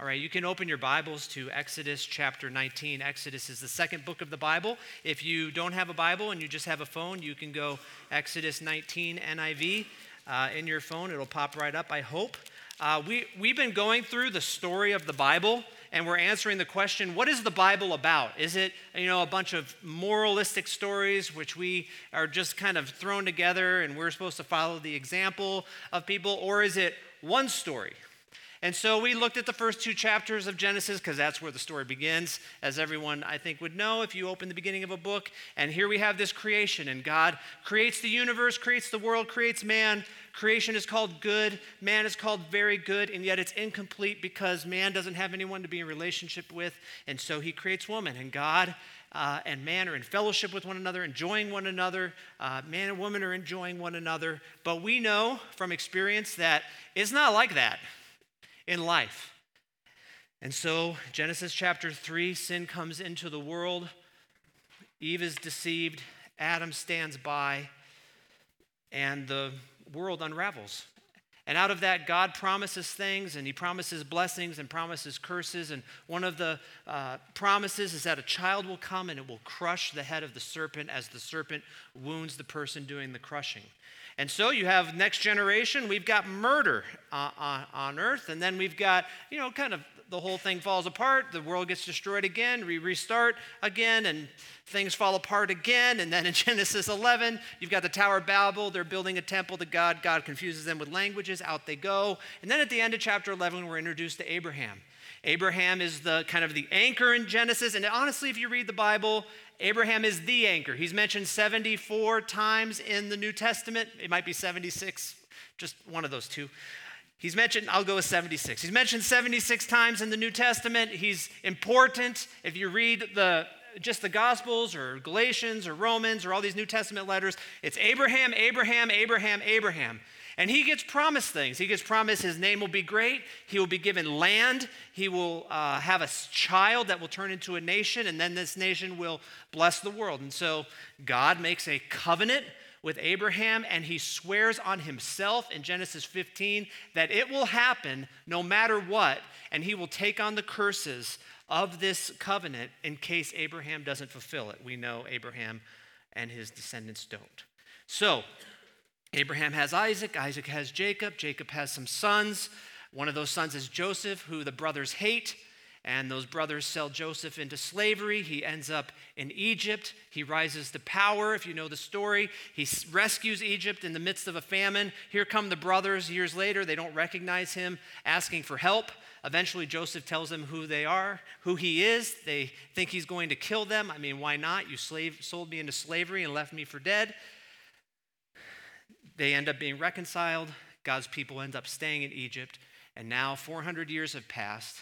All right, you can open your Bibles to Exodus chapter 19. Exodus is the second book of the Bible. If you don't have a Bible and you just have a phone, you can go Exodus 19 NIV uh, in your phone. It'll pop right up, I hope. Uh, we, we've been going through the story of the Bible and we're answering the question what is the bible about is it you know a bunch of moralistic stories which we are just kind of thrown together and we're supposed to follow the example of people or is it one story and so we looked at the first two chapters of Genesis because that's where the story begins, as everyone I think would know if you open the beginning of a book. And here we have this creation, and God creates the universe, creates the world, creates man. Creation is called good, man is called very good, and yet it's incomplete because man doesn't have anyone to be in relationship with. And so he creates woman, and God uh, and man are in fellowship with one another, enjoying one another. Uh, man and woman are enjoying one another. But we know from experience that it's not like that in life. And so, Genesis chapter 3, sin comes into the world. Eve is deceived. Adam stands by, and the world unravels. And out of that, God promises things, and He promises blessings and promises curses. And one of the uh, promises is that a child will come and it will crush the head of the serpent as the serpent wounds the person doing the crushing. And so you have next generation, we've got murder uh, on, on earth, and then we've got, you know, kind of the whole thing falls apart, the world gets destroyed again, we restart again, and things fall apart again. And then in Genesis 11, you've got the Tower of Babel, they're building a temple to God, God confuses them with languages, out they go. And then at the end of chapter 11, we're introduced to Abraham. Abraham is the kind of the anchor in Genesis. And honestly, if you read the Bible, Abraham is the anchor. He's mentioned 74 times in the New Testament. It might be 76, just one of those two. He's mentioned, I'll go with 76. He's mentioned 76 times in the New Testament. He's important. If you read the just the Gospels or Galatians or Romans or all these New Testament letters, it's Abraham, Abraham, Abraham, Abraham. And he gets promised things. He gets promised his name will be great. He will be given land. He will uh, have a child that will turn into a nation, and then this nation will bless the world. And so God makes a covenant with Abraham, and he swears on himself in Genesis 15 that it will happen no matter what, and he will take on the curses of this covenant in case Abraham doesn't fulfill it. We know Abraham and his descendants don't. So, Abraham has Isaac, Isaac has Jacob, Jacob has some sons. One of those sons is Joseph, who the brothers hate, and those brothers sell Joseph into slavery. He ends up in Egypt. He rises to power, if you know the story. He rescues Egypt in the midst of a famine. Here come the brothers years later. They don't recognize him, asking for help. Eventually, Joseph tells them who they are, who he is. They think he's going to kill them. I mean, why not? You slave, sold me into slavery and left me for dead. They end up being reconciled. God's people end up staying in Egypt. And now 400 years have passed,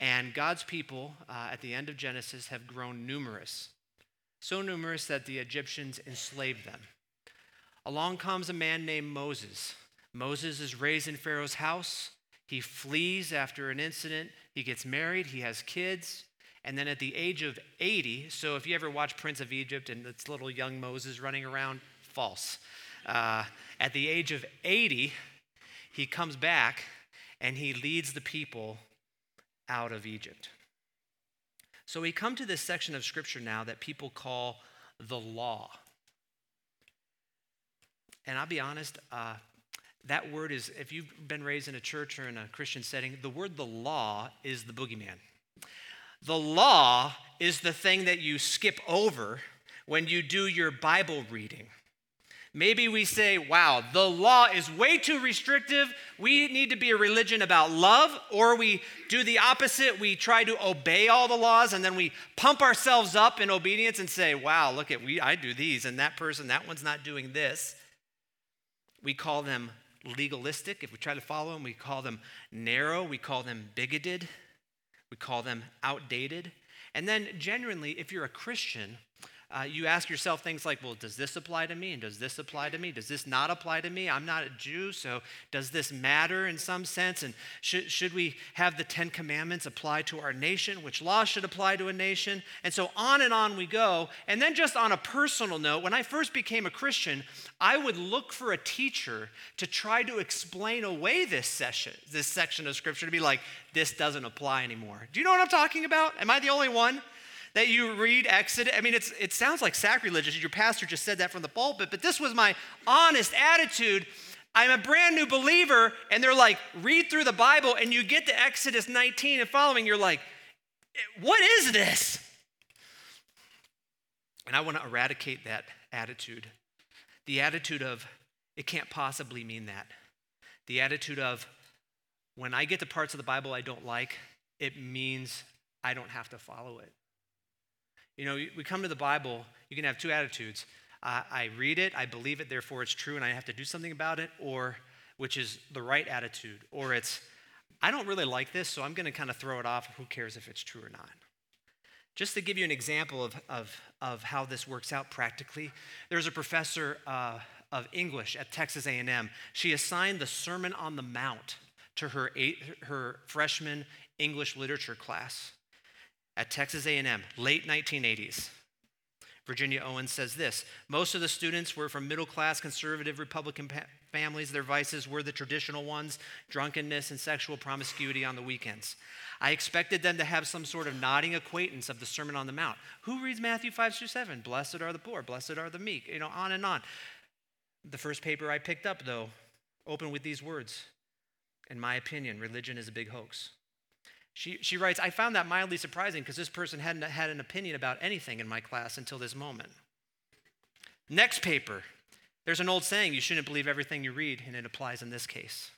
and God's people uh, at the end of Genesis have grown numerous. So numerous that the Egyptians enslaved them. Along comes a man named Moses. Moses is raised in Pharaoh's house. He flees after an incident. He gets married. He has kids. And then at the age of 80, so if you ever watch Prince of Egypt and it's little young Moses running around, false. Uh, at the age of 80, he comes back and he leads the people out of Egypt. So we come to this section of scripture now that people call the law. And I'll be honest, uh, that word is, if you've been raised in a church or in a Christian setting, the word the law is the boogeyman. The law is the thing that you skip over when you do your Bible reading. Maybe we say, wow, the law is way too restrictive. We need to be a religion about love. Or we do the opposite. We try to obey all the laws and then we pump ourselves up in obedience and say, wow, look at we I do these and that person, that one's not doing this. We call them legalistic. If we try to follow them, we call them narrow, we call them bigoted, we call them outdated. And then genuinely, if you're a Christian, uh, you ask yourself things like, well, does this apply to me? And does this apply to me? Does this not apply to me? I'm not a Jew, so does this matter in some sense? And should, should we have the Ten Commandments apply to our nation? Which laws should apply to a nation? And so on and on we go. And then, just on a personal note, when I first became a Christian, I would look for a teacher to try to explain away this session, this section of Scripture, to be like, this doesn't apply anymore. Do you know what I'm talking about? Am I the only one? That you read Exodus. I mean, it sounds like sacrilegious. Your pastor just said that from the pulpit, but this was my honest attitude. I'm a brand new believer, and they're like, read through the Bible, and you get to Exodus 19 and following, you're like, what is this? And I want to eradicate that attitude. The attitude of, it can't possibly mean that. The attitude of, when I get to parts of the Bible I don't like, it means I don't have to follow it. You know, we come to the Bible, you can have two attitudes. Uh, I read it, I believe it, therefore it's true, and I have to do something about it, or which is the right attitude, or it's, I don't really like this, so I'm going to kind of throw it off. Who cares if it's true or not? Just to give you an example of, of, of how this works out practically, there's a professor uh, of English at Texas A&M. She assigned the Sermon on the Mount to her, eight, her freshman English literature class at Texas A&M, late 1980s. Virginia Owens says this Most of the students were from middle class conservative Republican pa- families. Their vices were the traditional ones drunkenness and sexual promiscuity on the weekends. I expected them to have some sort of nodding acquaintance of the Sermon on the Mount. Who reads Matthew 5 through 7? Blessed are the poor, blessed are the meek, you know, on and on. The first paper I picked up, though, opened with these words In my opinion, religion is a big hoax. She, she writes, I found that mildly surprising because this person hadn't had an opinion about anything in my class until this moment. Next paper, there's an old saying, you shouldn't believe everything you read, and it applies in this case.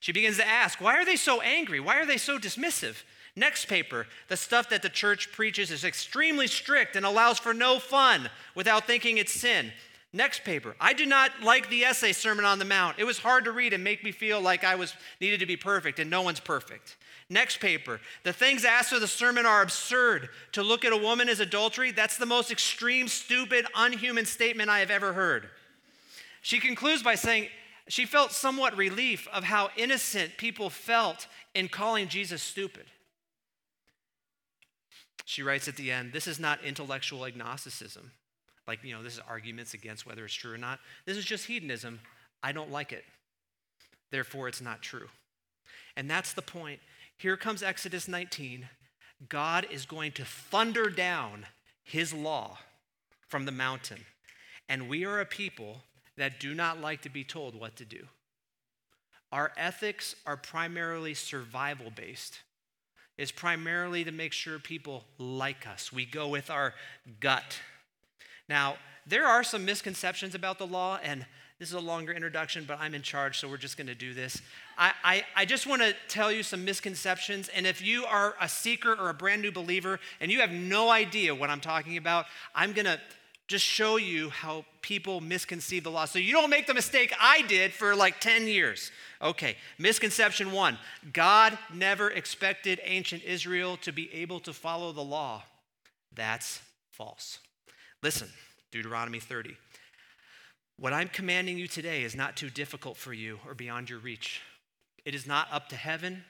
She begins to ask, why are they so angry? Why are they so dismissive? Next paper, the stuff that the church preaches is extremely strict and allows for no fun without thinking it's sin. Next paper, I do not like the essay Sermon on the Mount. It was hard to read and make me feel like I was needed to be perfect, and no one's perfect. Next paper. The things asked of the sermon are absurd. To look at a woman as adultery, that's the most extreme, stupid, unhuman statement I have ever heard. She concludes by saying she felt somewhat relief of how innocent people felt in calling Jesus stupid. She writes at the end, this is not intellectual agnosticism. Like, you know, this is arguments against whether it's true or not. This is just hedonism. I don't like it. Therefore, it's not true. And that's the point here comes Exodus 19. God is going to thunder down his law from the mountain. And we are a people that do not like to be told what to do. Our ethics are primarily survival based. It's primarily to make sure people like us. We go with our gut. Now, there are some misconceptions about the law, and this is a longer introduction, but I'm in charge, so we're just going to do this. I, I, I just want to tell you some misconceptions. And if you are a seeker or a brand new believer and you have no idea what I'm talking about, I'm going to just show you how people misconceive the law. So you don't make the mistake I did for like 10 years. Okay, misconception one God never expected ancient Israel to be able to follow the law. That's false. Listen, Deuteronomy 30. What I'm commanding you today is not too difficult for you or beyond your reach. It is not up to heaven,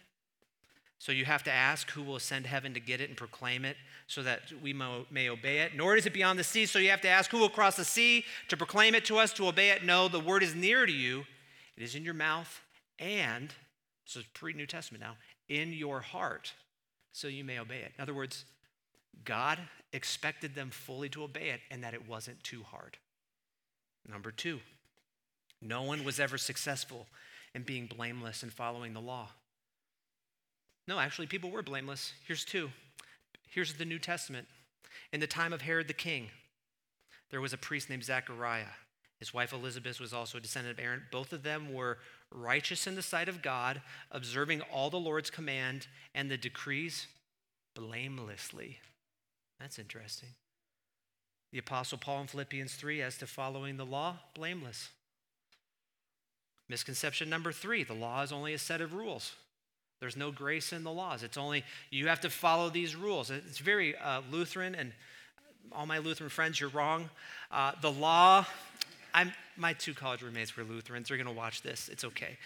so you have to ask who will ascend heaven to get it and proclaim it so that we may obey it. Nor is it beyond the sea, so you have to ask who will cross the sea to proclaim it to us, to obey it. No, the word is near to you, it is in your mouth, and, so is pre New Testament now, in your heart, so you may obey it. In other words, God expected them fully to obey it and that it wasn't too hard. Number two, no one was ever successful in being blameless and following the law. No, actually, people were blameless. Here's two. Here's the New Testament. In the time of Herod the king, there was a priest named Zechariah. His wife Elizabeth was also a descendant of Aaron. Both of them were righteous in the sight of God, observing all the Lord's command and the decrees blamelessly. That's interesting. The Apostle Paul in Philippians 3 as to following the law, blameless. Misconception number three the law is only a set of rules. There's no grace in the laws. It's only, you have to follow these rules. It's very uh, Lutheran and all my Lutheran friends, you're wrong. Uh, the law, I'm, my two college roommates were Lutherans. They're going to watch this. It's okay.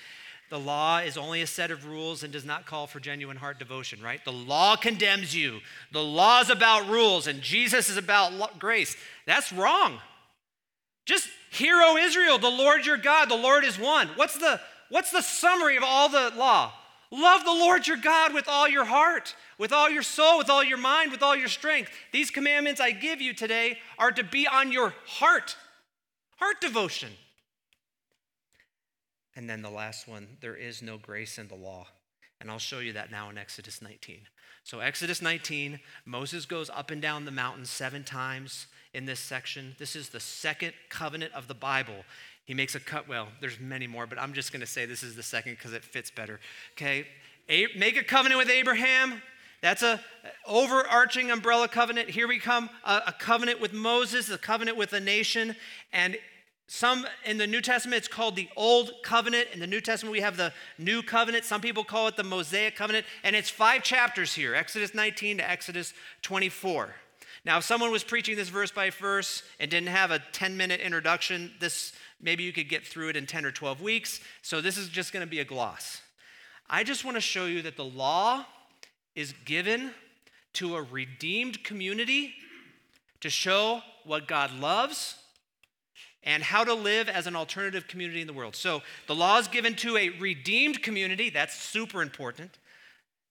The law is only a set of rules and does not call for genuine heart devotion, right? The law condemns you. The law is about rules, and Jesus is about grace. That's wrong. Just hear, O Israel, the Lord your God, the Lord is one. What's the, what's the summary of all the law? Love the Lord your God with all your heart, with all your soul, with all your mind, with all your strength. These commandments I give you today are to be on your heart, heart devotion. And then the last one there is no grace in the law. And I'll show you that now in Exodus 19. So, Exodus 19, Moses goes up and down the mountain seven times in this section. This is the second covenant of the Bible. He makes a cut. Well, there's many more, but I'm just going to say this is the second because it fits better. Okay, make a covenant with Abraham. That's a overarching umbrella covenant. Here we come, a, a covenant with Moses, a covenant with a nation, and some in the New Testament, it's called the Old Covenant. In the New Testament, we have the New Covenant. Some people call it the Mosaic Covenant. And it's five chapters here Exodus 19 to Exodus 24. Now, if someone was preaching this verse by verse and didn't have a 10 minute introduction, this maybe you could get through it in 10 or 12 weeks. So this is just going to be a gloss. I just want to show you that the law is given to a redeemed community to show what God loves and how to live as an alternative community in the world. So the law is given to a redeemed community, that's super important,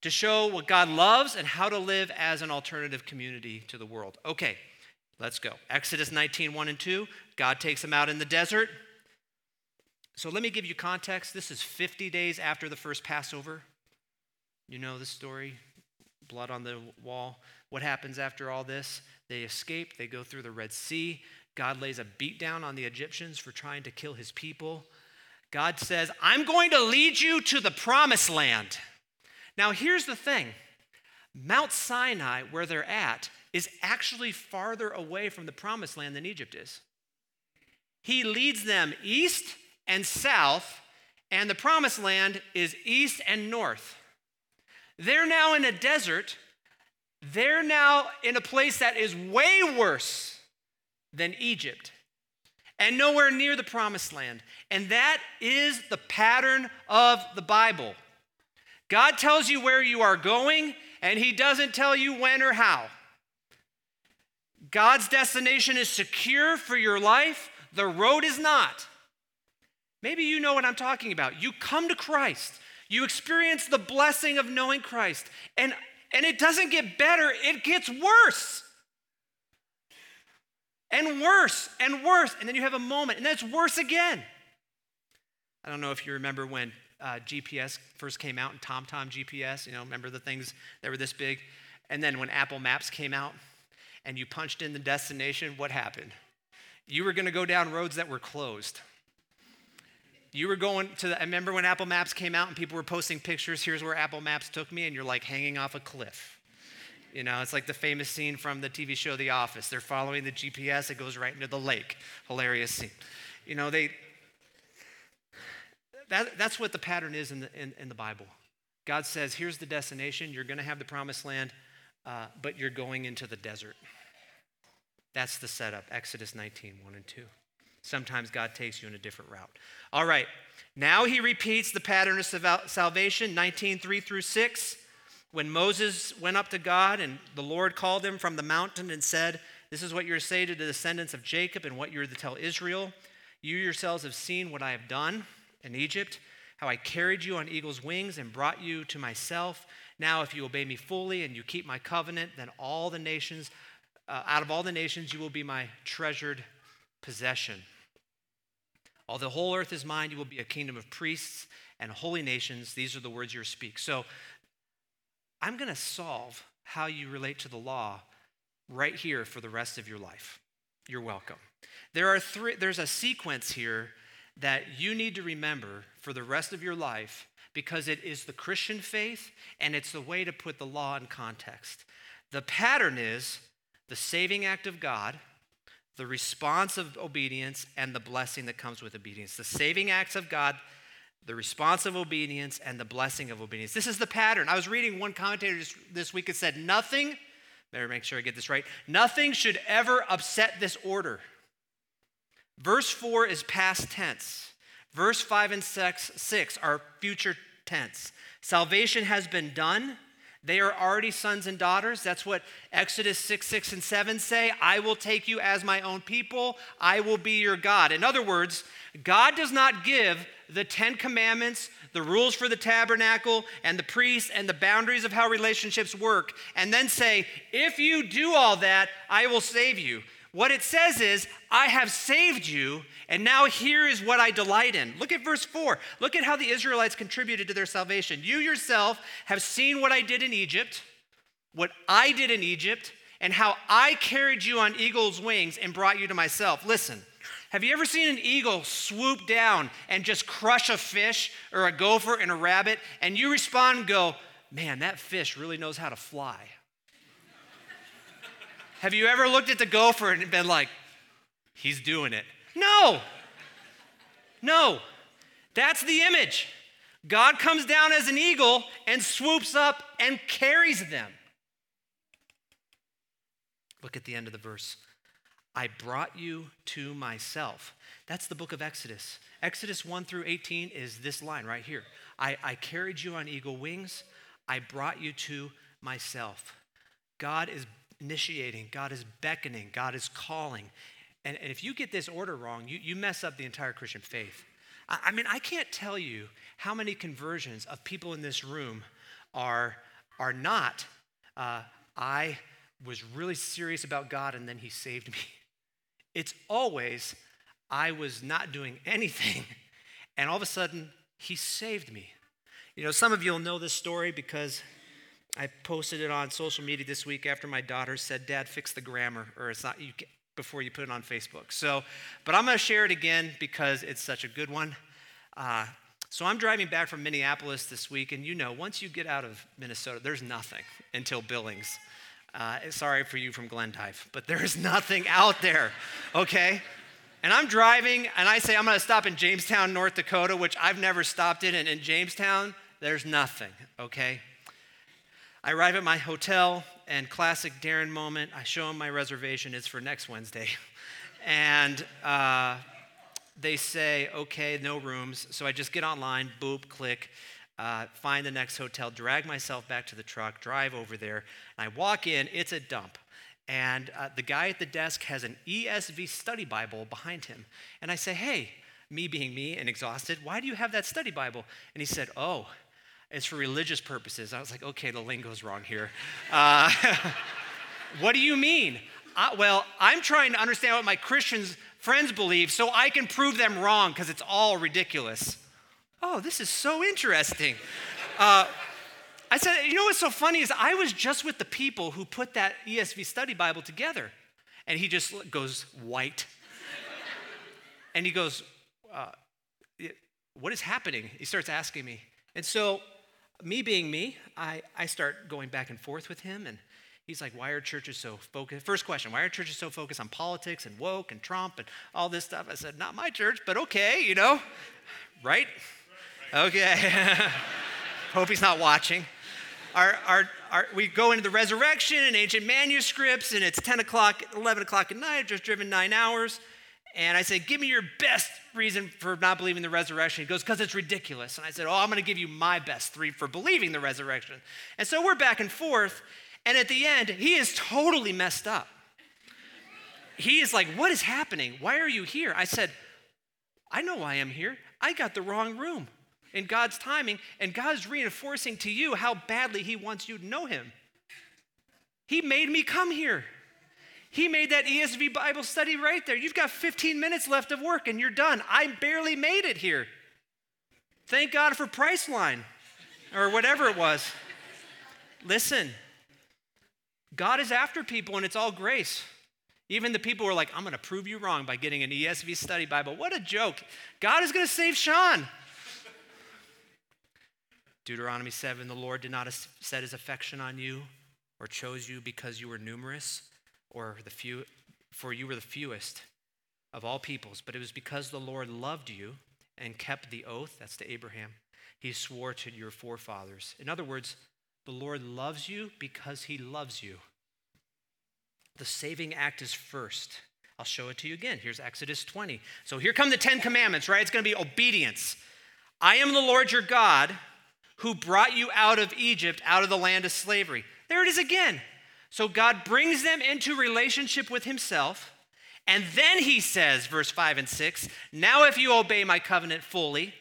to show what God loves and how to live as an alternative community to the world. Okay, let's go. Exodus 19, 1 and 2. God takes them out in the desert. So let me give you context. This is 50 days after the first Passover. You know the story blood on the wall. What happens after all this? They escape, they go through the Red Sea. God lays a beat down on the Egyptians for trying to kill his people. God says, I'm going to lead you to the promised land. Now, here's the thing Mount Sinai, where they're at, is actually farther away from the promised land than Egypt is. He leads them east and south, and the promised land is east and north. They're now in a desert. They're now in a place that is way worse than Egypt and nowhere near the promised land. And that is the pattern of the Bible. God tells you where you are going, and He doesn't tell you when or how. God's destination is secure for your life, the road is not. Maybe you know what I'm talking about. You come to Christ, you experience the blessing of knowing Christ, and, and it doesn't get better, it gets worse and worse and worse. And then you have a moment, and then it's worse again. I don't know if you remember when uh, GPS first came out and TomTom GPS, you know, remember the things that were this big? And then when Apple Maps came out and you punched in the destination, what happened? You were going to go down roads that were closed. You were going to, the, I remember when Apple Maps came out and people were posting pictures, here's where Apple Maps took me, and you're like hanging off a cliff. You know, it's like the famous scene from the TV show The Office. They're following the GPS, it goes right into the lake. Hilarious scene. You know, they that, that's what the pattern is in the, in, in the Bible. God says, here's the destination. You're going to have the promised land, uh, but you're going into the desert. That's the setup, Exodus 19, 1 and 2. Sometimes God takes you in a different route. All right, now he repeats the pattern of salvation, 19, 3 through 6. When Moses went up to God and the Lord called him from the mountain and said, This is what you're to say to the descendants of Jacob and what you're to tell Israel. You yourselves have seen what I have done in Egypt, how I carried you on eagle's wings and brought you to myself. Now, if you obey me fully and you keep my covenant, then all the nations, uh, out of all the nations, you will be my treasured possession. All the whole earth is mine, you will be a kingdom of priests and holy nations. These are the words you speak. So I'm going to solve how you relate to the law right here for the rest of your life. You're welcome. There are three, there's a sequence here that you need to remember for the rest of your life because it is the Christian faith and it's the way to put the law in context. The pattern is the saving act of God, the response of obedience, and the blessing that comes with obedience. The saving acts of God, the response of obedience and the blessing of obedience. This is the pattern. I was reading one commentator this week that said, Nothing Better make sure I get this right. Nothing should ever upset this order. Verse 4 is past tense. Verse 5 and 6 are future tense. Salvation has been done. They are already sons and daughters. That's what Exodus 6, 6, and 7 say. I will take you as my own people. I will be your God. In other words, God does not give the Ten Commandments, the rules for the tabernacle, and the priests, and the boundaries of how relationships work, and then say, if you do all that, I will save you. What it says is, I have saved you, and now here is what I delight in. Look at verse 4. Look at how the Israelites contributed to their salvation. You yourself have seen what I did in Egypt, what I did in Egypt, and how I carried you on eagle's wings and brought you to myself. Listen, have you ever seen an eagle swoop down and just crush a fish or a gopher and a rabbit, and you respond and go, Man, that fish really knows how to fly? Have you ever looked at the gopher and been like, he's doing it? No. No. That's the image. God comes down as an eagle and swoops up and carries them. Look at the end of the verse. I brought you to myself. That's the book of Exodus. Exodus 1 through 18 is this line right here. I, I carried you on eagle wings. I brought you to myself. God is initiating, God is beckoning, God is calling. And, and if you get this order wrong, you, you mess up the entire Christian faith. I, I mean, I can't tell you how many conversions of people in this room are, are not, uh, I was really serious about God and then he saved me. It's always, I was not doing anything and all of a sudden he saved me. You know, some of you will know this story because I posted it on social media this week after my daughter said, Dad, fix the grammar, or it's not you before you put it on Facebook. So, but I'm going to share it again because it's such a good one. Uh, so I'm driving back from Minneapolis this week, and you know, once you get out of Minnesota, there's nothing until Billings. Uh, sorry for you from Glendive, but there's nothing out there, okay? And I'm driving, and I say I'm going to stop in Jamestown, North Dakota, which I've never stopped in, and in Jamestown, there's nothing, okay? I arrive at my hotel, and classic Darren moment, I show them my reservation. It's for next Wednesday. and uh, they say, okay, no rooms. So I just get online, boop, click, uh, find the next hotel, drag myself back to the truck, drive over there. And I walk in, it's a dump. And uh, the guy at the desk has an ESV study Bible behind him. And I say, hey, me being me and exhausted, why do you have that study Bible? And he said, oh, it's for religious purposes. I was like, okay, the lingo's wrong here. Uh, what do you mean? Uh, well, I'm trying to understand what my Christian friends believe so I can prove them wrong because it's all ridiculous. Oh, this is so interesting. Uh, I said, you know what's so funny is I was just with the people who put that ESV study Bible together. And he just goes white. and he goes, uh, What is happening? He starts asking me. And so me being me, I, I start going back and forth with him, and he's like, Why are churches so focused? First question, why are churches so focused on politics and woke and Trump and all this stuff? I said, Not my church, but okay, you know, right? Okay. Hope he's not watching. Our, our, our, we go into the resurrection and ancient manuscripts, and it's 10 o'clock, 11 o'clock at night, just driven nine hours. And I said, Give me your best reason for not believing the resurrection. He goes, Because it's ridiculous. And I said, Oh, I'm going to give you my best three for believing the resurrection. And so we're back and forth. And at the end, he is totally messed up. He is like, What is happening? Why are you here? I said, I know why I'm here. I got the wrong room in God's timing, and God's reinforcing to you how badly He wants you to know Him. He made me come here. He made that ESV Bible study right there. You've got 15 minutes left of work and you're done. I barely made it here. Thank God for Priceline or whatever it was. Listen, God is after people and it's all grace. Even the people who are like, I'm going to prove you wrong by getting an ESV study Bible. What a joke. God is going to save Sean. Deuteronomy 7 The Lord did not set his affection on you or chose you because you were numerous or the few, for you were the fewest of all peoples, but it was because the Lord loved you and kept the oath, that's to Abraham, he swore to your forefathers. In other words, the Lord loves you because he loves you. The saving act is first. I'll show it to you again. Here's Exodus 20. So here come the 10 commandments, right? It's going to be obedience. I am the Lord your God who brought you out of Egypt, out of the land of slavery. There it is again. So God brings them into relationship with himself. And then he says, verse 5 and 6, Now if you obey my covenant fully,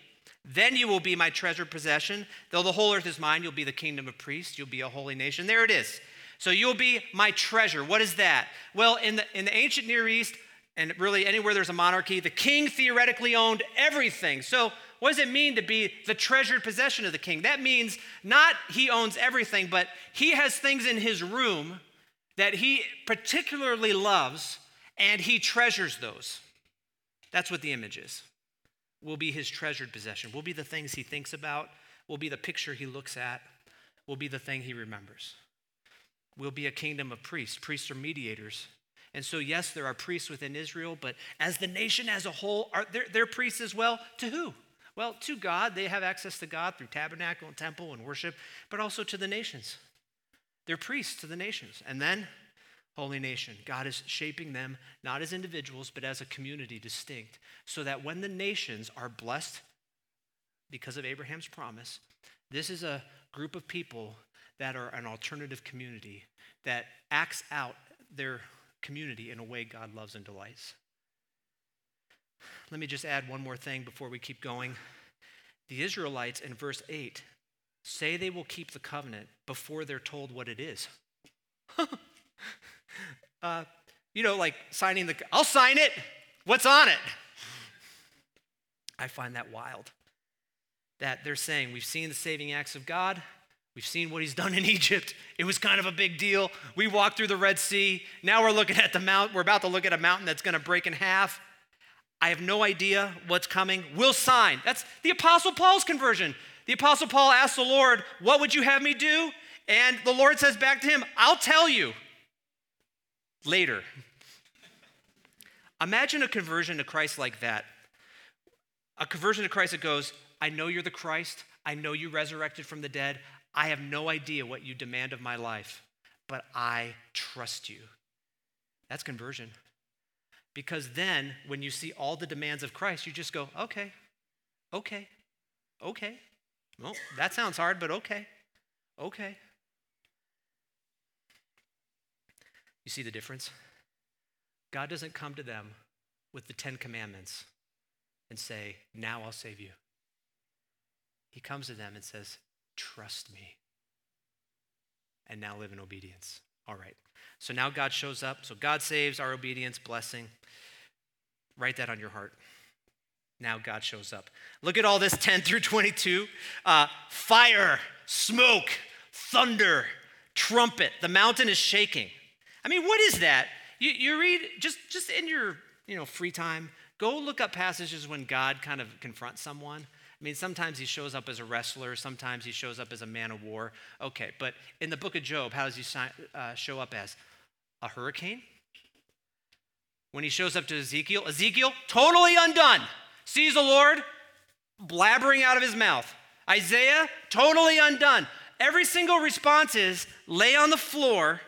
then you will be my treasured possession. Though the whole earth is mine, you'll be the kingdom of priests. You'll be a holy nation. There it is. So you'll be my treasure. What is that? Well, in the, in the ancient Near East, and really anywhere there's a monarchy, the king theoretically owned everything. So what does it mean to be the treasured possession of the king? That means not he owns everything, but he has things in his room that he particularly loves and he treasures those. That's what the image is. Will be his treasured possession, will be the things he thinks about, will be the picture he looks at, will be the thing he remembers will be a kingdom of priests. Priests are mediators. And so, yes, there are priests within Israel, but as the nation as a whole, are they're, they're priests as well to who? Well, to God. They have access to God through tabernacle and temple and worship, but also to the nations. They're priests to the nations. And then, holy nation. God is shaping them not as individuals, but as a community distinct, so that when the nations are blessed because of Abraham's promise, this is a group of people that are an alternative community that acts out their community in a way God loves and delights. Let me just add one more thing before we keep going. The Israelites in verse 8 say they will keep the covenant before they're told what it is. uh, you know, like signing the, I'll sign it. What's on it? I find that wild. That they're saying, we've seen the saving acts of God. We've seen what he's done in Egypt. It was kind of a big deal. We walked through the Red Sea. Now we're looking at the mount. We're about to look at a mountain that's going to break in half. I have no idea what's coming. We'll sign. That's the Apostle Paul's conversion. The Apostle Paul asked the Lord, What would you have me do? And the Lord says back to him, I'll tell you later. Imagine a conversion to Christ like that. A conversion to Christ that goes, I know you're the Christ. I know you resurrected from the dead. I have no idea what you demand of my life, but I trust you. That's conversion. Because then, when you see all the demands of Christ, you just go, okay, okay, okay. Well, that sounds hard, but okay, okay. You see the difference? God doesn't come to them with the Ten Commandments and say, Now I'll save you. He comes to them and says, Trust me. And now live in obedience. All right. So now God shows up. So God saves our obedience, blessing. Write that on your heart. Now God shows up. Look at all this 10 through 22 uh, fire, smoke, thunder, trumpet. The mountain is shaking. I mean, what is that? You, you read just, just in your you know, free time, go look up passages when God kind of confronts someone. I mean, sometimes he shows up as a wrestler, sometimes he shows up as a man of war. Okay, but in the book of Job, how does he uh, show up as? A hurricane? When he shows up to Ezekiel, Ezekiel, totally undone, sees the Lord blabbering out of his mouth. Isaiah, totally undone. Every single response is lay on the floor,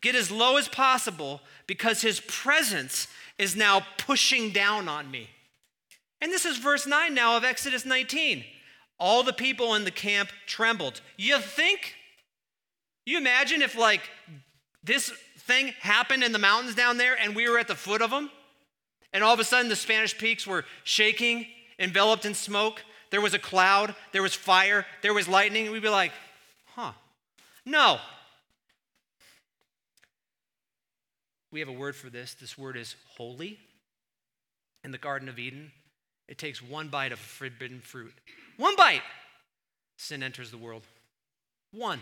get as low as possible, because his presence is now pushing down on me. And this is verse 9 now of Exodus 19. All the people in the camp trembled. You think? You imagine if, like, this thing happened in the mountains down there and we were at the foot of them? And all of a sudden the Spanish peaks were shaking, enveloped in smoke. There was a cloud, there was fire, there was lightning. We'd be like, huh, no. We have a word for this. This word is holy. In the Garden of Eden, it takes one bite of forbidden fruit. One bite. Sin enters the world. One.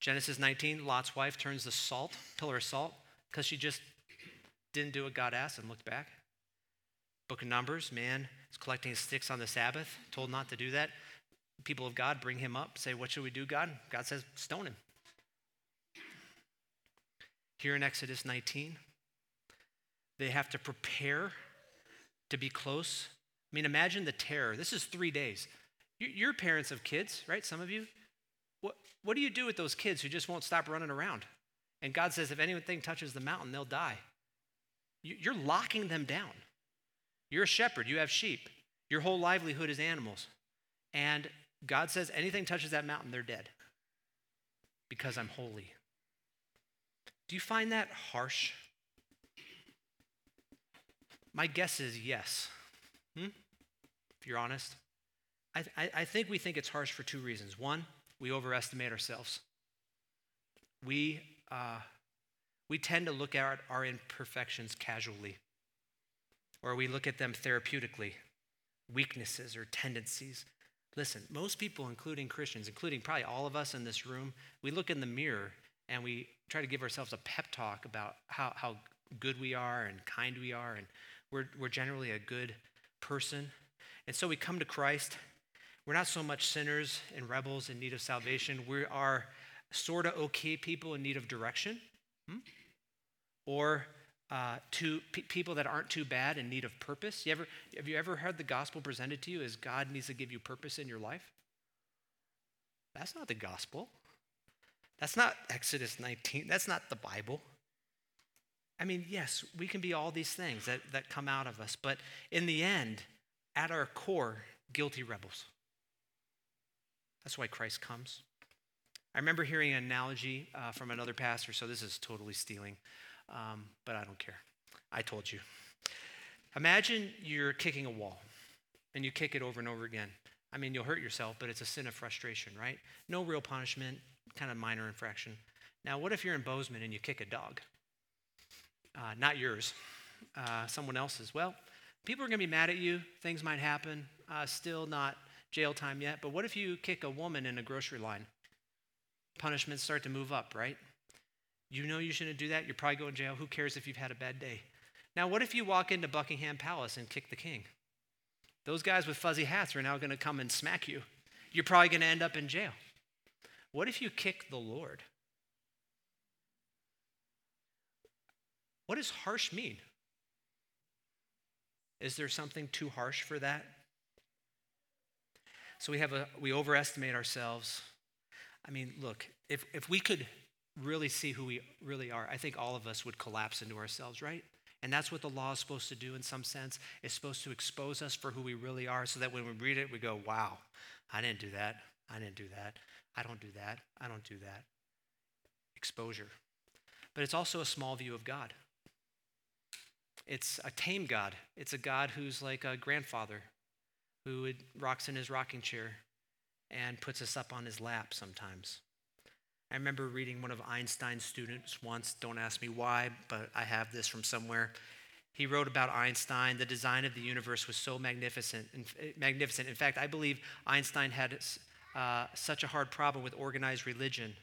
Genesis 19, Lot's wife turns the salt, pillar of salt, because she just didn't do what God asked and looked back. Book of Numbers, man is collecting sticks on the Sabbath, told not to do that. People of God bring him up, say, What should we do, God? God says, Stone him. Here in Exodus 19, they have to prepare to be close. I mean, imagine the terror. This is three days. You're parents of kids, right? Some of you. What, what do you do with those kids who just won't stop running around? And God says, if anything touches the mountain, they'll die. You're locking them down. You're a shepherd, you have sheep. Your whole livelihood is animals. And God says, anything touches that mountain, they're dead because I'm holy. Do you find that harsh? My guess is yes. Hmm? If you're honest, I, I, I think we think it's harsh for two reasons. One, we overestimate ourselves. We, uh, we tend to look at our imperfections casually, or we look at them therapeutically, weaknesses or tendencies. Listen, most people, including Christians, including probably all of us in this room, we look in the mirror and we try to give ourselves a pep talk about how, how good we are and kind we are, and we're, we're generally a good person. And so we come to Christ. We're not so much sinners and rebels in need of salvation. We are sort of okay people in need of direction, hmm? or uh, to people that aren't too bad in need of purpose. You ever, have you ever heard the gospel presented to you as God needs to give you purpose in your life? That's not the gospel. That's not Exodus 19. That's not the Bible. I mean, yes, we can be all these things that, that come out of us, but in the end, at our core, guilty rebels. That's why Christ comes. I remember hearing an analogy uh, from another pastor, so this is totally stealing, um, but I don't care. I told you. Imagine you're kicking a wall and you kick it over and over again. I mean, you'll hurt yourself, but it's a sin of frustration, right? No real punishment, kind of minor infraction. Now, what if you're in Bozeman and you kick a dog? Uh, not yours, uh, someone else's. Well, people are going to be mad at you. Things might happen. Uh, still not jail time yet. But what if you kick a woman in a grocery line? Punishments start to move up, right? You know you shouldn't do that. You're probably going to jail. Who cares if you've had a bad day? Now, what if you walk into Buckingham Palace and kick the king? Those guys with fuzzy hats are now going to come and smack you. You're probably going to end up in jail. What if you kick the Lord? What does harsh mean? Is there something too harsh for that? So we have a we overestimate ourselves. I mean, look, if if we could really see who we really are, I think all of us would collapse into ourselves, right? And that's what the law is supposed to do in some sense. It's supposed to expose us for who we really are so that when we read it, we go, wow, I didn't do that. I didn't do that. I don't do that. I don't do that. Exposure. But it's also a small view of God. It's a tame God. It's a God who's like a grandfather who rocks in his rocking chair and puts us up on his lap sometimes. I remember reading one of Einstein's students once. Don't ask me why, but I have this from somewhere. He wrote about Einstein. The design of the universe was so magnificent. Magnificent. In fact, I believe Einstein had uh, such a hard problem with organized religion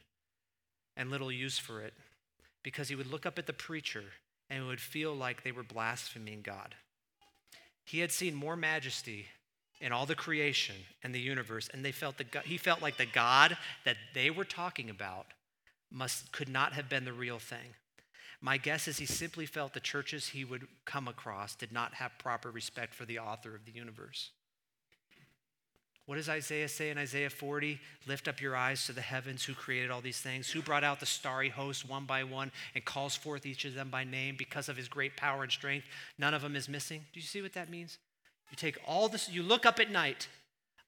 and little use for it because he would look up at the preacher and would feel like they were blaspheming God. He had seen more majesty in all the creation and the universe, and they felt that God, he felt like the God that they were talking about must could not have been the real thing. My guess is he simply felt the churches he would come across did not have proper respect for the author of the universe. What does Isaiah say in Isaiah 40? Lift up your eyes to the heavens, who created all these things, who brought out the starry host one by one and calls forth each of them by name because of his great power and strength. None of them is missing. Do you see what that means? You take all this, you look up at night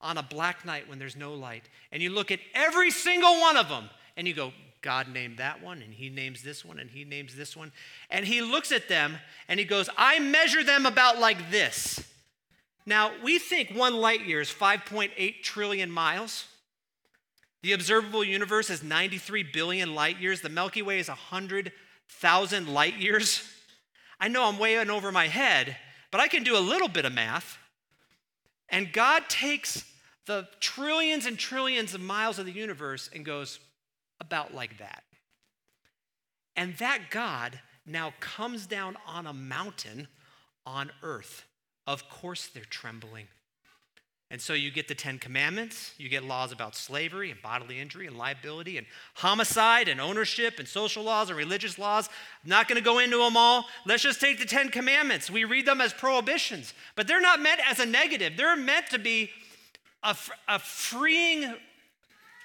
on a black night when there's no light, and you look at every single one of them, and you go, God named that one, and he names this one, and he names this one. And he looks at them and he goes, I measure them about like this. Now, we think one light year is 5.8 trillion miles. The observable universe is 93 billion light years. The Milky Way is 100,000 light years. I know I'm way in over my head, but I can do a little bit of math. And God takes the trillions and trillions of miles of the universe and goes about like that. And that God now comes down on a mountain on earth of course they're trembling. And so you get the Ten Commandments, you get laws about slavery and bodily injury and liability and homicide and ownership and social laws and religious laws. I'm not going to go into them all. Let's just take the Ten Commandments. We read them as prohibitions, but they're not meant as a negative. They're meant to be a, a freeing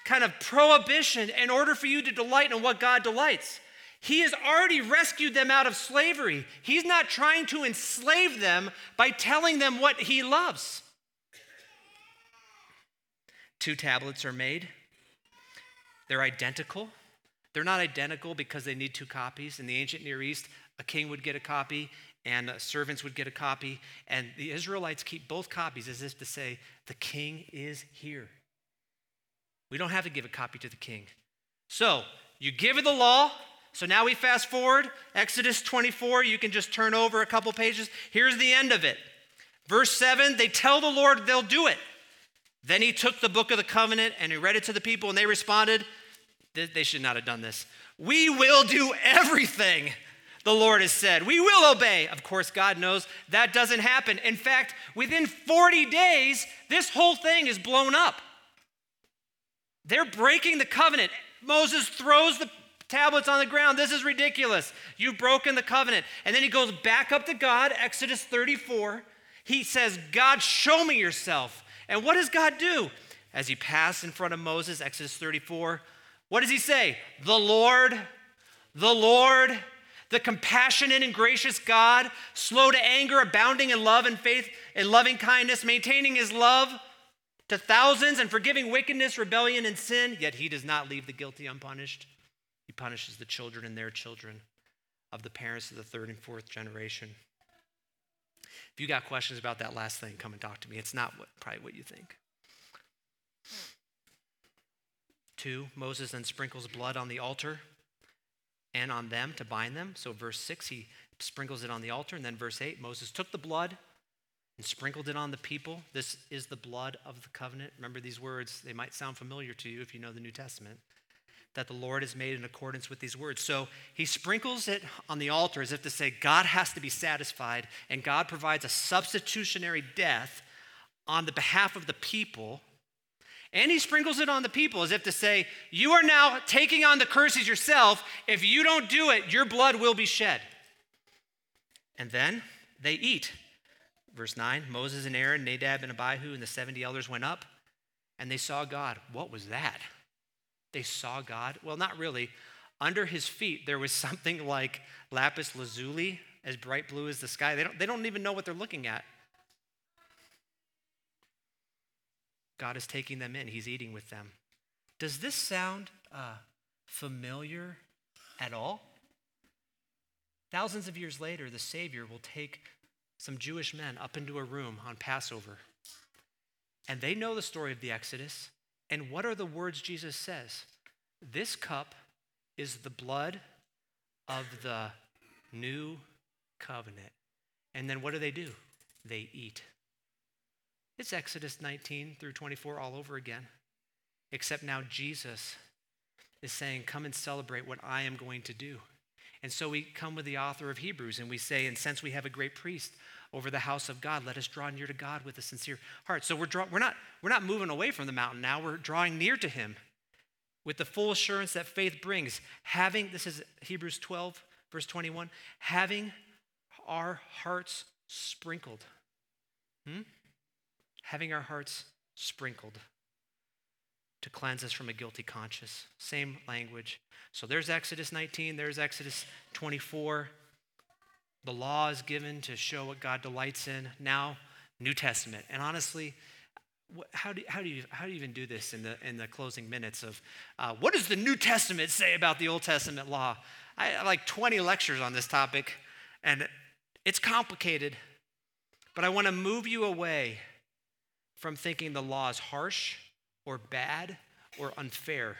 kind of prohibition in order for you to delight in what God delights. He has already rescued them out of slavery. He's not trying to enslave them by telling them what he loves. Two tablets are made, they're identical. They're not identical because they need two copies. In the ancient Near East, a king would get a copy and uh, servants would get a copy. And the Israelites keep both copies as if to say, the king is here. We don't have to give a copy to the king. So you give the law, so now we fast forward, Exodus 24, you can just turn over a couple pages. Here's the end of it. Verse 7 they tell the Lord they'll do it. Then he took the book of the covenant and he read it to the people, and they responded, They should not have done this. We will do everything the Lord has said. We will obey. Of course, God knows that doesn't happen. In fact, within 40 days, this whole thing is blown up. They're breaking the covenant. Moses throws the tablets on the ground. This is ridiculous. You've broken the covenant. And then he goes back up to God, Exodus 34. He says, God, show me yourself. And what does God do? As he passed in front of Moses, Exodus 34, what does he say? The Lord, the Lord, the compassionate and gracious God, slow to anger, abounding in love and faith and loving kindness, maintaining his love to thousands and forgiving wickedness, rebellion, and sin, yet he does not leave the guilty unpunished. He punishes the children and their children of the parents of the third and fourth generation. If you got questions about that last thing, come and talk to me. It's not what, probably what you think. Two, Moses then sprinkles blood on the altar and on them to bind them. So, verse 6, he sprinkles it on the altar. And then, verse 8, Moses took the blood and sprinkled it on the people. This is the blood of the covenant. Remember these words, they might sound familiar to you if you know the New Testament that the Lord has made in accordance with these words. So he sprinkles it on the altar as if to say, God has to be satisfied, and God provides a substitutionary death on the behalf of the people. And he sprinkles it on the people as if to say, You are now taking on the curses yourself. If you don't do it, your blood will be shed. And then they eat. Verse 9 Moses and Aaron, Nadab and Abihu, and the 70 elders went up, and they saw God. What was that? They saw God. Well, not really. Under his feet, there was something like lapis lazuli, as bright blue as the sky. They don't, they don't even know what they're looking at. God is taking them in, He's eating with them. Does this sound uh, familiar at all? Thousands of years later, the Savior will take some Jewish men up into a room on Passover. And they know the story of the Exodus. And what are the words Jesus says? This cup is the blood of the new covenant. And then what do they do? They eat. It's Exodus 19 through 24 all over again. Except now Jesus is saying, Come and celebrate what I am going to do. And so we come with the author of Hebrews and we say, And since we have a great priest over the house of God. Let us draw near to God with a sincere heart. So we're, draw, we're, not, we're not moving away from the mountain now, we're drawing near to Him with the full assurance that faith brings. Having, this is Hebrews 12, verse 21, having our hearts sprinkled. Hmm? Having our hearts sprinkled to cleanse us from a guilty conscience. Same language. So there's Exodus 19, there's Exodus 24. The law is given to show what God delights in. Now, New Testament. And honestly, how do, how, do you, how do you even do this in the, in the closing minutes of uh, what does the New Testament say about the Old Testament law? I have like 20 lectures on this topic, and it's complicated, but I want to move you away from thinking the law is harsh or bad or unfair.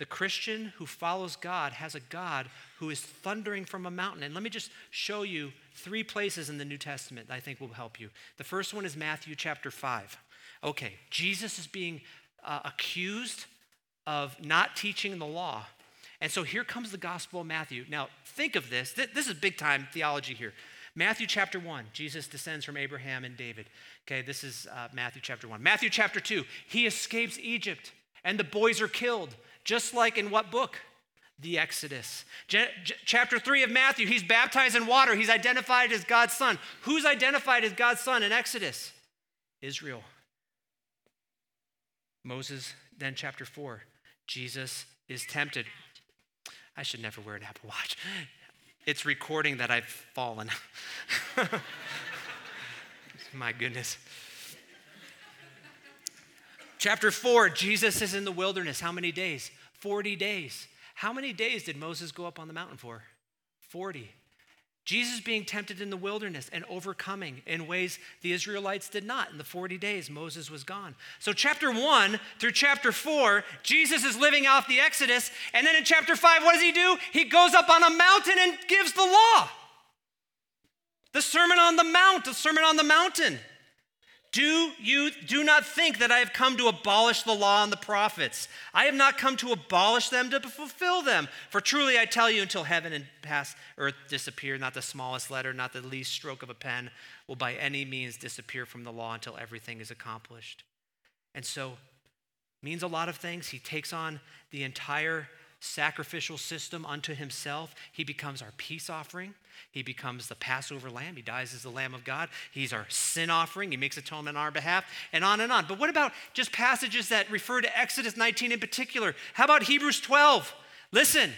The Christian who follows God has a God who is thundering from a mountain. And let me just show you three places in the New Testament that I think will help you. The first one is Matthew chapter 5. Okay, Jesus is being uh, accused of not teaching the law. And so here comes the Gospel of Matthew. Now, think of this. This is big time theology here. Matthew chapter 1, Jesus descends from Abraham and David. Okay, this is uh, Matthew chapter 1. Matthew chapter 2, he escapes Egypt and the boys are killed. Just like in what book? The Exodus. chapter 3 of Matthew, he's baptized in water. He's identified as God's son. Who's identified as God's son in Exodus? Israel. Moses, then chapter 4, Jesus is tempted. I should never wear an Apple Watch. It's recording that I've fallen. My goodness. Chapter 4, Jesus is in the wilderness. How many days? 40 days. How many days did Moses go up on the mountain for? 40. Jesus being tempted in the wilderness and overcoming in ways the Israelites did not. In the 40 days, Moses was gone. So, chapter 1 through chapter 4, Jesus is living off the Exodus. And then in chapter 5, what does he do? He goes up on a mountain and gives the law. The Sermon on the Mount, the Sermon on the Mountain. Do you do not think that I have come to abolish the law and the prophets? I have not come to abolish them, to fulfill them. For truly I tell you, until heaven and past earth disappear, not the smallest letter, not the least stroke of a pen will by any means disappear from the law until everything is accomplished. And so means a lot of things. He takes on the entire sacrificial system unto himself. He becomes our peace offering. He becomes the Passover lamb. He dies as the Lamb of God. He's our sin offering. He makes atonement on our behalf, and on and on. But what about just passages that refer to Exodus 19 in particular? How about Hebrews 12? Listen,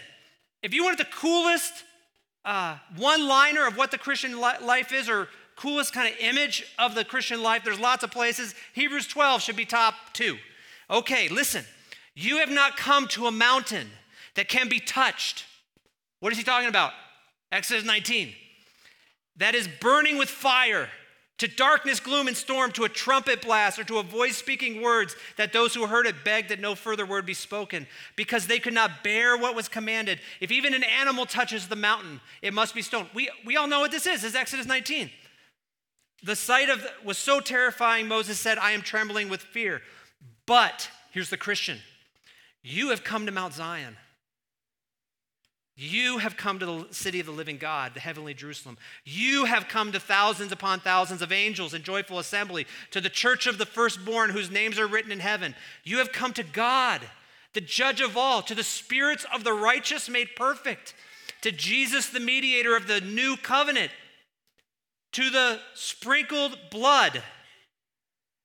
if you want the coolest uh, one liner of what the Christian li- life is, or coolest kind of image of the Christian life, there's lots of places. Hebrews 12 should be top two. Okay, listen. You have not come to a mountain that can be touched. What is he talking about? Exodus 19. That is burning with fire, to darkness, gloom, and storm, to a trumpet blast, or to a voice speaking words, that those who heard it begged that no further word be spoken, because they could not bear what was commanded. If even an animal touches the mountain, it must be stoned. We, we all know what this is. This is Exodus 19. The sight of was so terrifying, Moses said, I am trembling with fear. But here's the Christian you have come to Mount Zion you have come to the city of the living God, the heavenly Jerusalem. You have come to thousands upon thousands of angels in joyful assembly, to the church of the firstborn whose names are written in heaven. You have come to God, the judge of all, to the spirits of the righteous made perfect, to Jesus, the mediator of the new covenant, to the sprinkled blood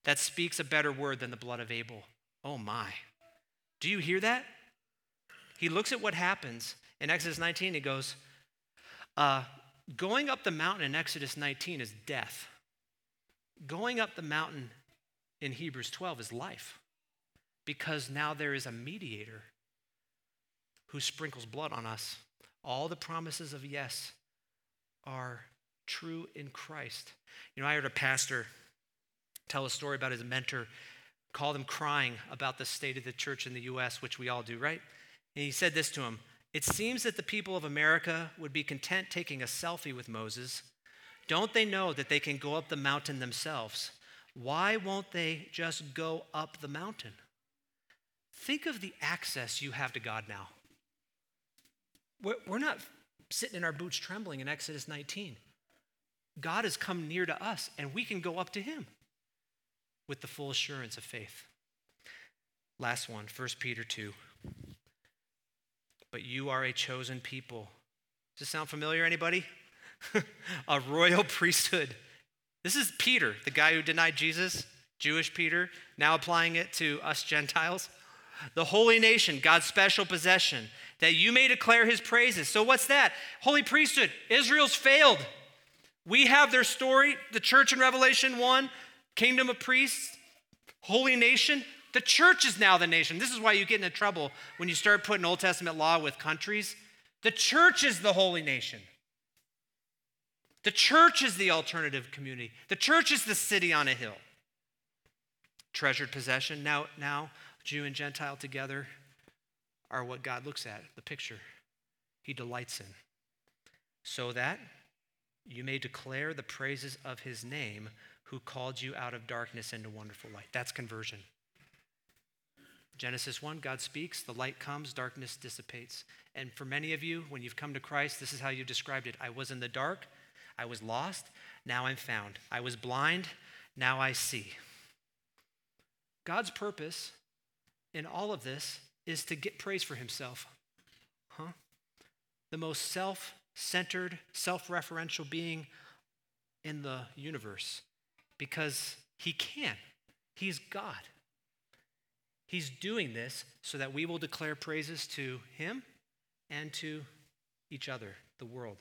that speaks a better word than the blood of Abel. Oh my. Do you hear that? He looks at what happens in Exodus 19, he goes, uh, Going up the mountain in Exodus 19 is death. Going up the mountain in Hebrews 12 is life because now there is a mediator who sprinkles blood on us. All the promises of yes are true in Christ. You know, I heard a pastor tell a story about his mentor, called him crying about the state of the church in the U.S., which we all do, right? And he said this to him it seems that the people of America would be content taking a selfie with Moses. Don't they know that they can go up the mountain themselves? Why won't they just go up the mountain? Think of the access you have to God now. We're not sitting in our boots trembling in Exodus 19. God has come near to us, and we can go up to him with the full assurance of faith. Last one, 1 Peter 2 but you are a chosen people. Does this sound familiar, anybody? a royal priesthood. This is Peter, the guy who denied Jesus, Jewish Peter, now applying it to us Gentiles. The holy nation, God's special possession, that you may declare his praises. So, what's that? Holy priesthood. Israel's failed. We have their story, the church in Revelation 1, kingdom of priests, holy nation. The church is now the nation. This is why you get into trouble when you start putting Old Testament law with countries. The church is the holy nation. The church is the alternative community. The church is the city on a hill. Treasured possession. Now, now Jew and Gentile together are what God looks at, the picture he delights in. So that you may declare the praises of his name who called you out of darkness into wonderful light. That's conversion. Genesis 1, God speaks, the light comes, darkness dissipates. And for many of you, when you've come to Christ, this is how you described it I was in the dark, I was lost, now I'm found. I was blind, now I see. God's purpose in all of this is to get praise for himself. Huh? The most self centered, self referential being in the universe because he can. He's God. He's doing this so that we will declare praises to Him and to each other, the world.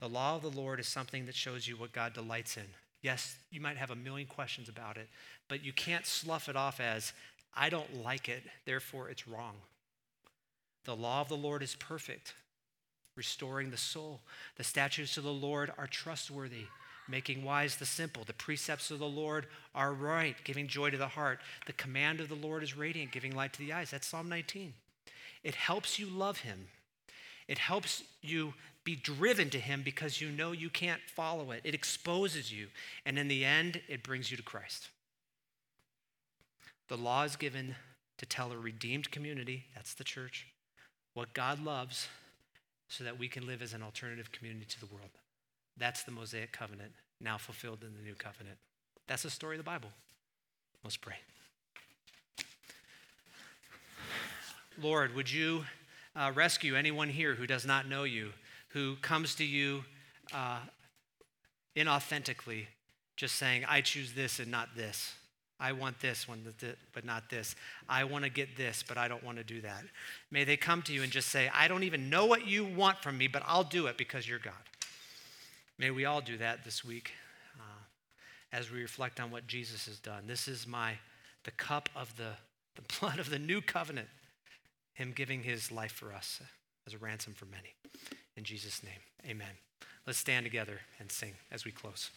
The law of the Lord is something that shows you what God delights in. Yes, you might have a million questions about it, but you can't slough it off as, I don't like it, therefore it's wrong. The law of the Lord is perfect, restoring the soul. The statutes of the Lord are trustworthy, making wise the simple. The precepts of the Lord are right, giving joy to the heart. The command of the Lord is radiant, giving light to the eyes. That's Psalm 19. It helps you love him. It helps you be driven to him because you know you can't follow it. It exposes you. And in the end, it brings you to Christ. The law is given to tell a redeemed community, that's the church, what God loves so that we can live as an alternative community to the world. That's the Mosaic covenant, now fulfilled in the new covenant. That's the story of the Bible. Let's pray. Lord, would you uh, rescue anyone here who does not know you, who comes to you uh, inauthentically, just saying, I choose this and not this. I want this one, but not this. I want to get this, but I don't want to do that. May they come to you and just say, I don't even know what you want from me, but I'll do it because you're God. May we all do that this week uh, as we reflect on what Jesus has done. This is my the cup of the, the blood of the new covenant, him giving his life for us as a ransom for many. In Jesus' name, amen. Let's stand together and sing as we close.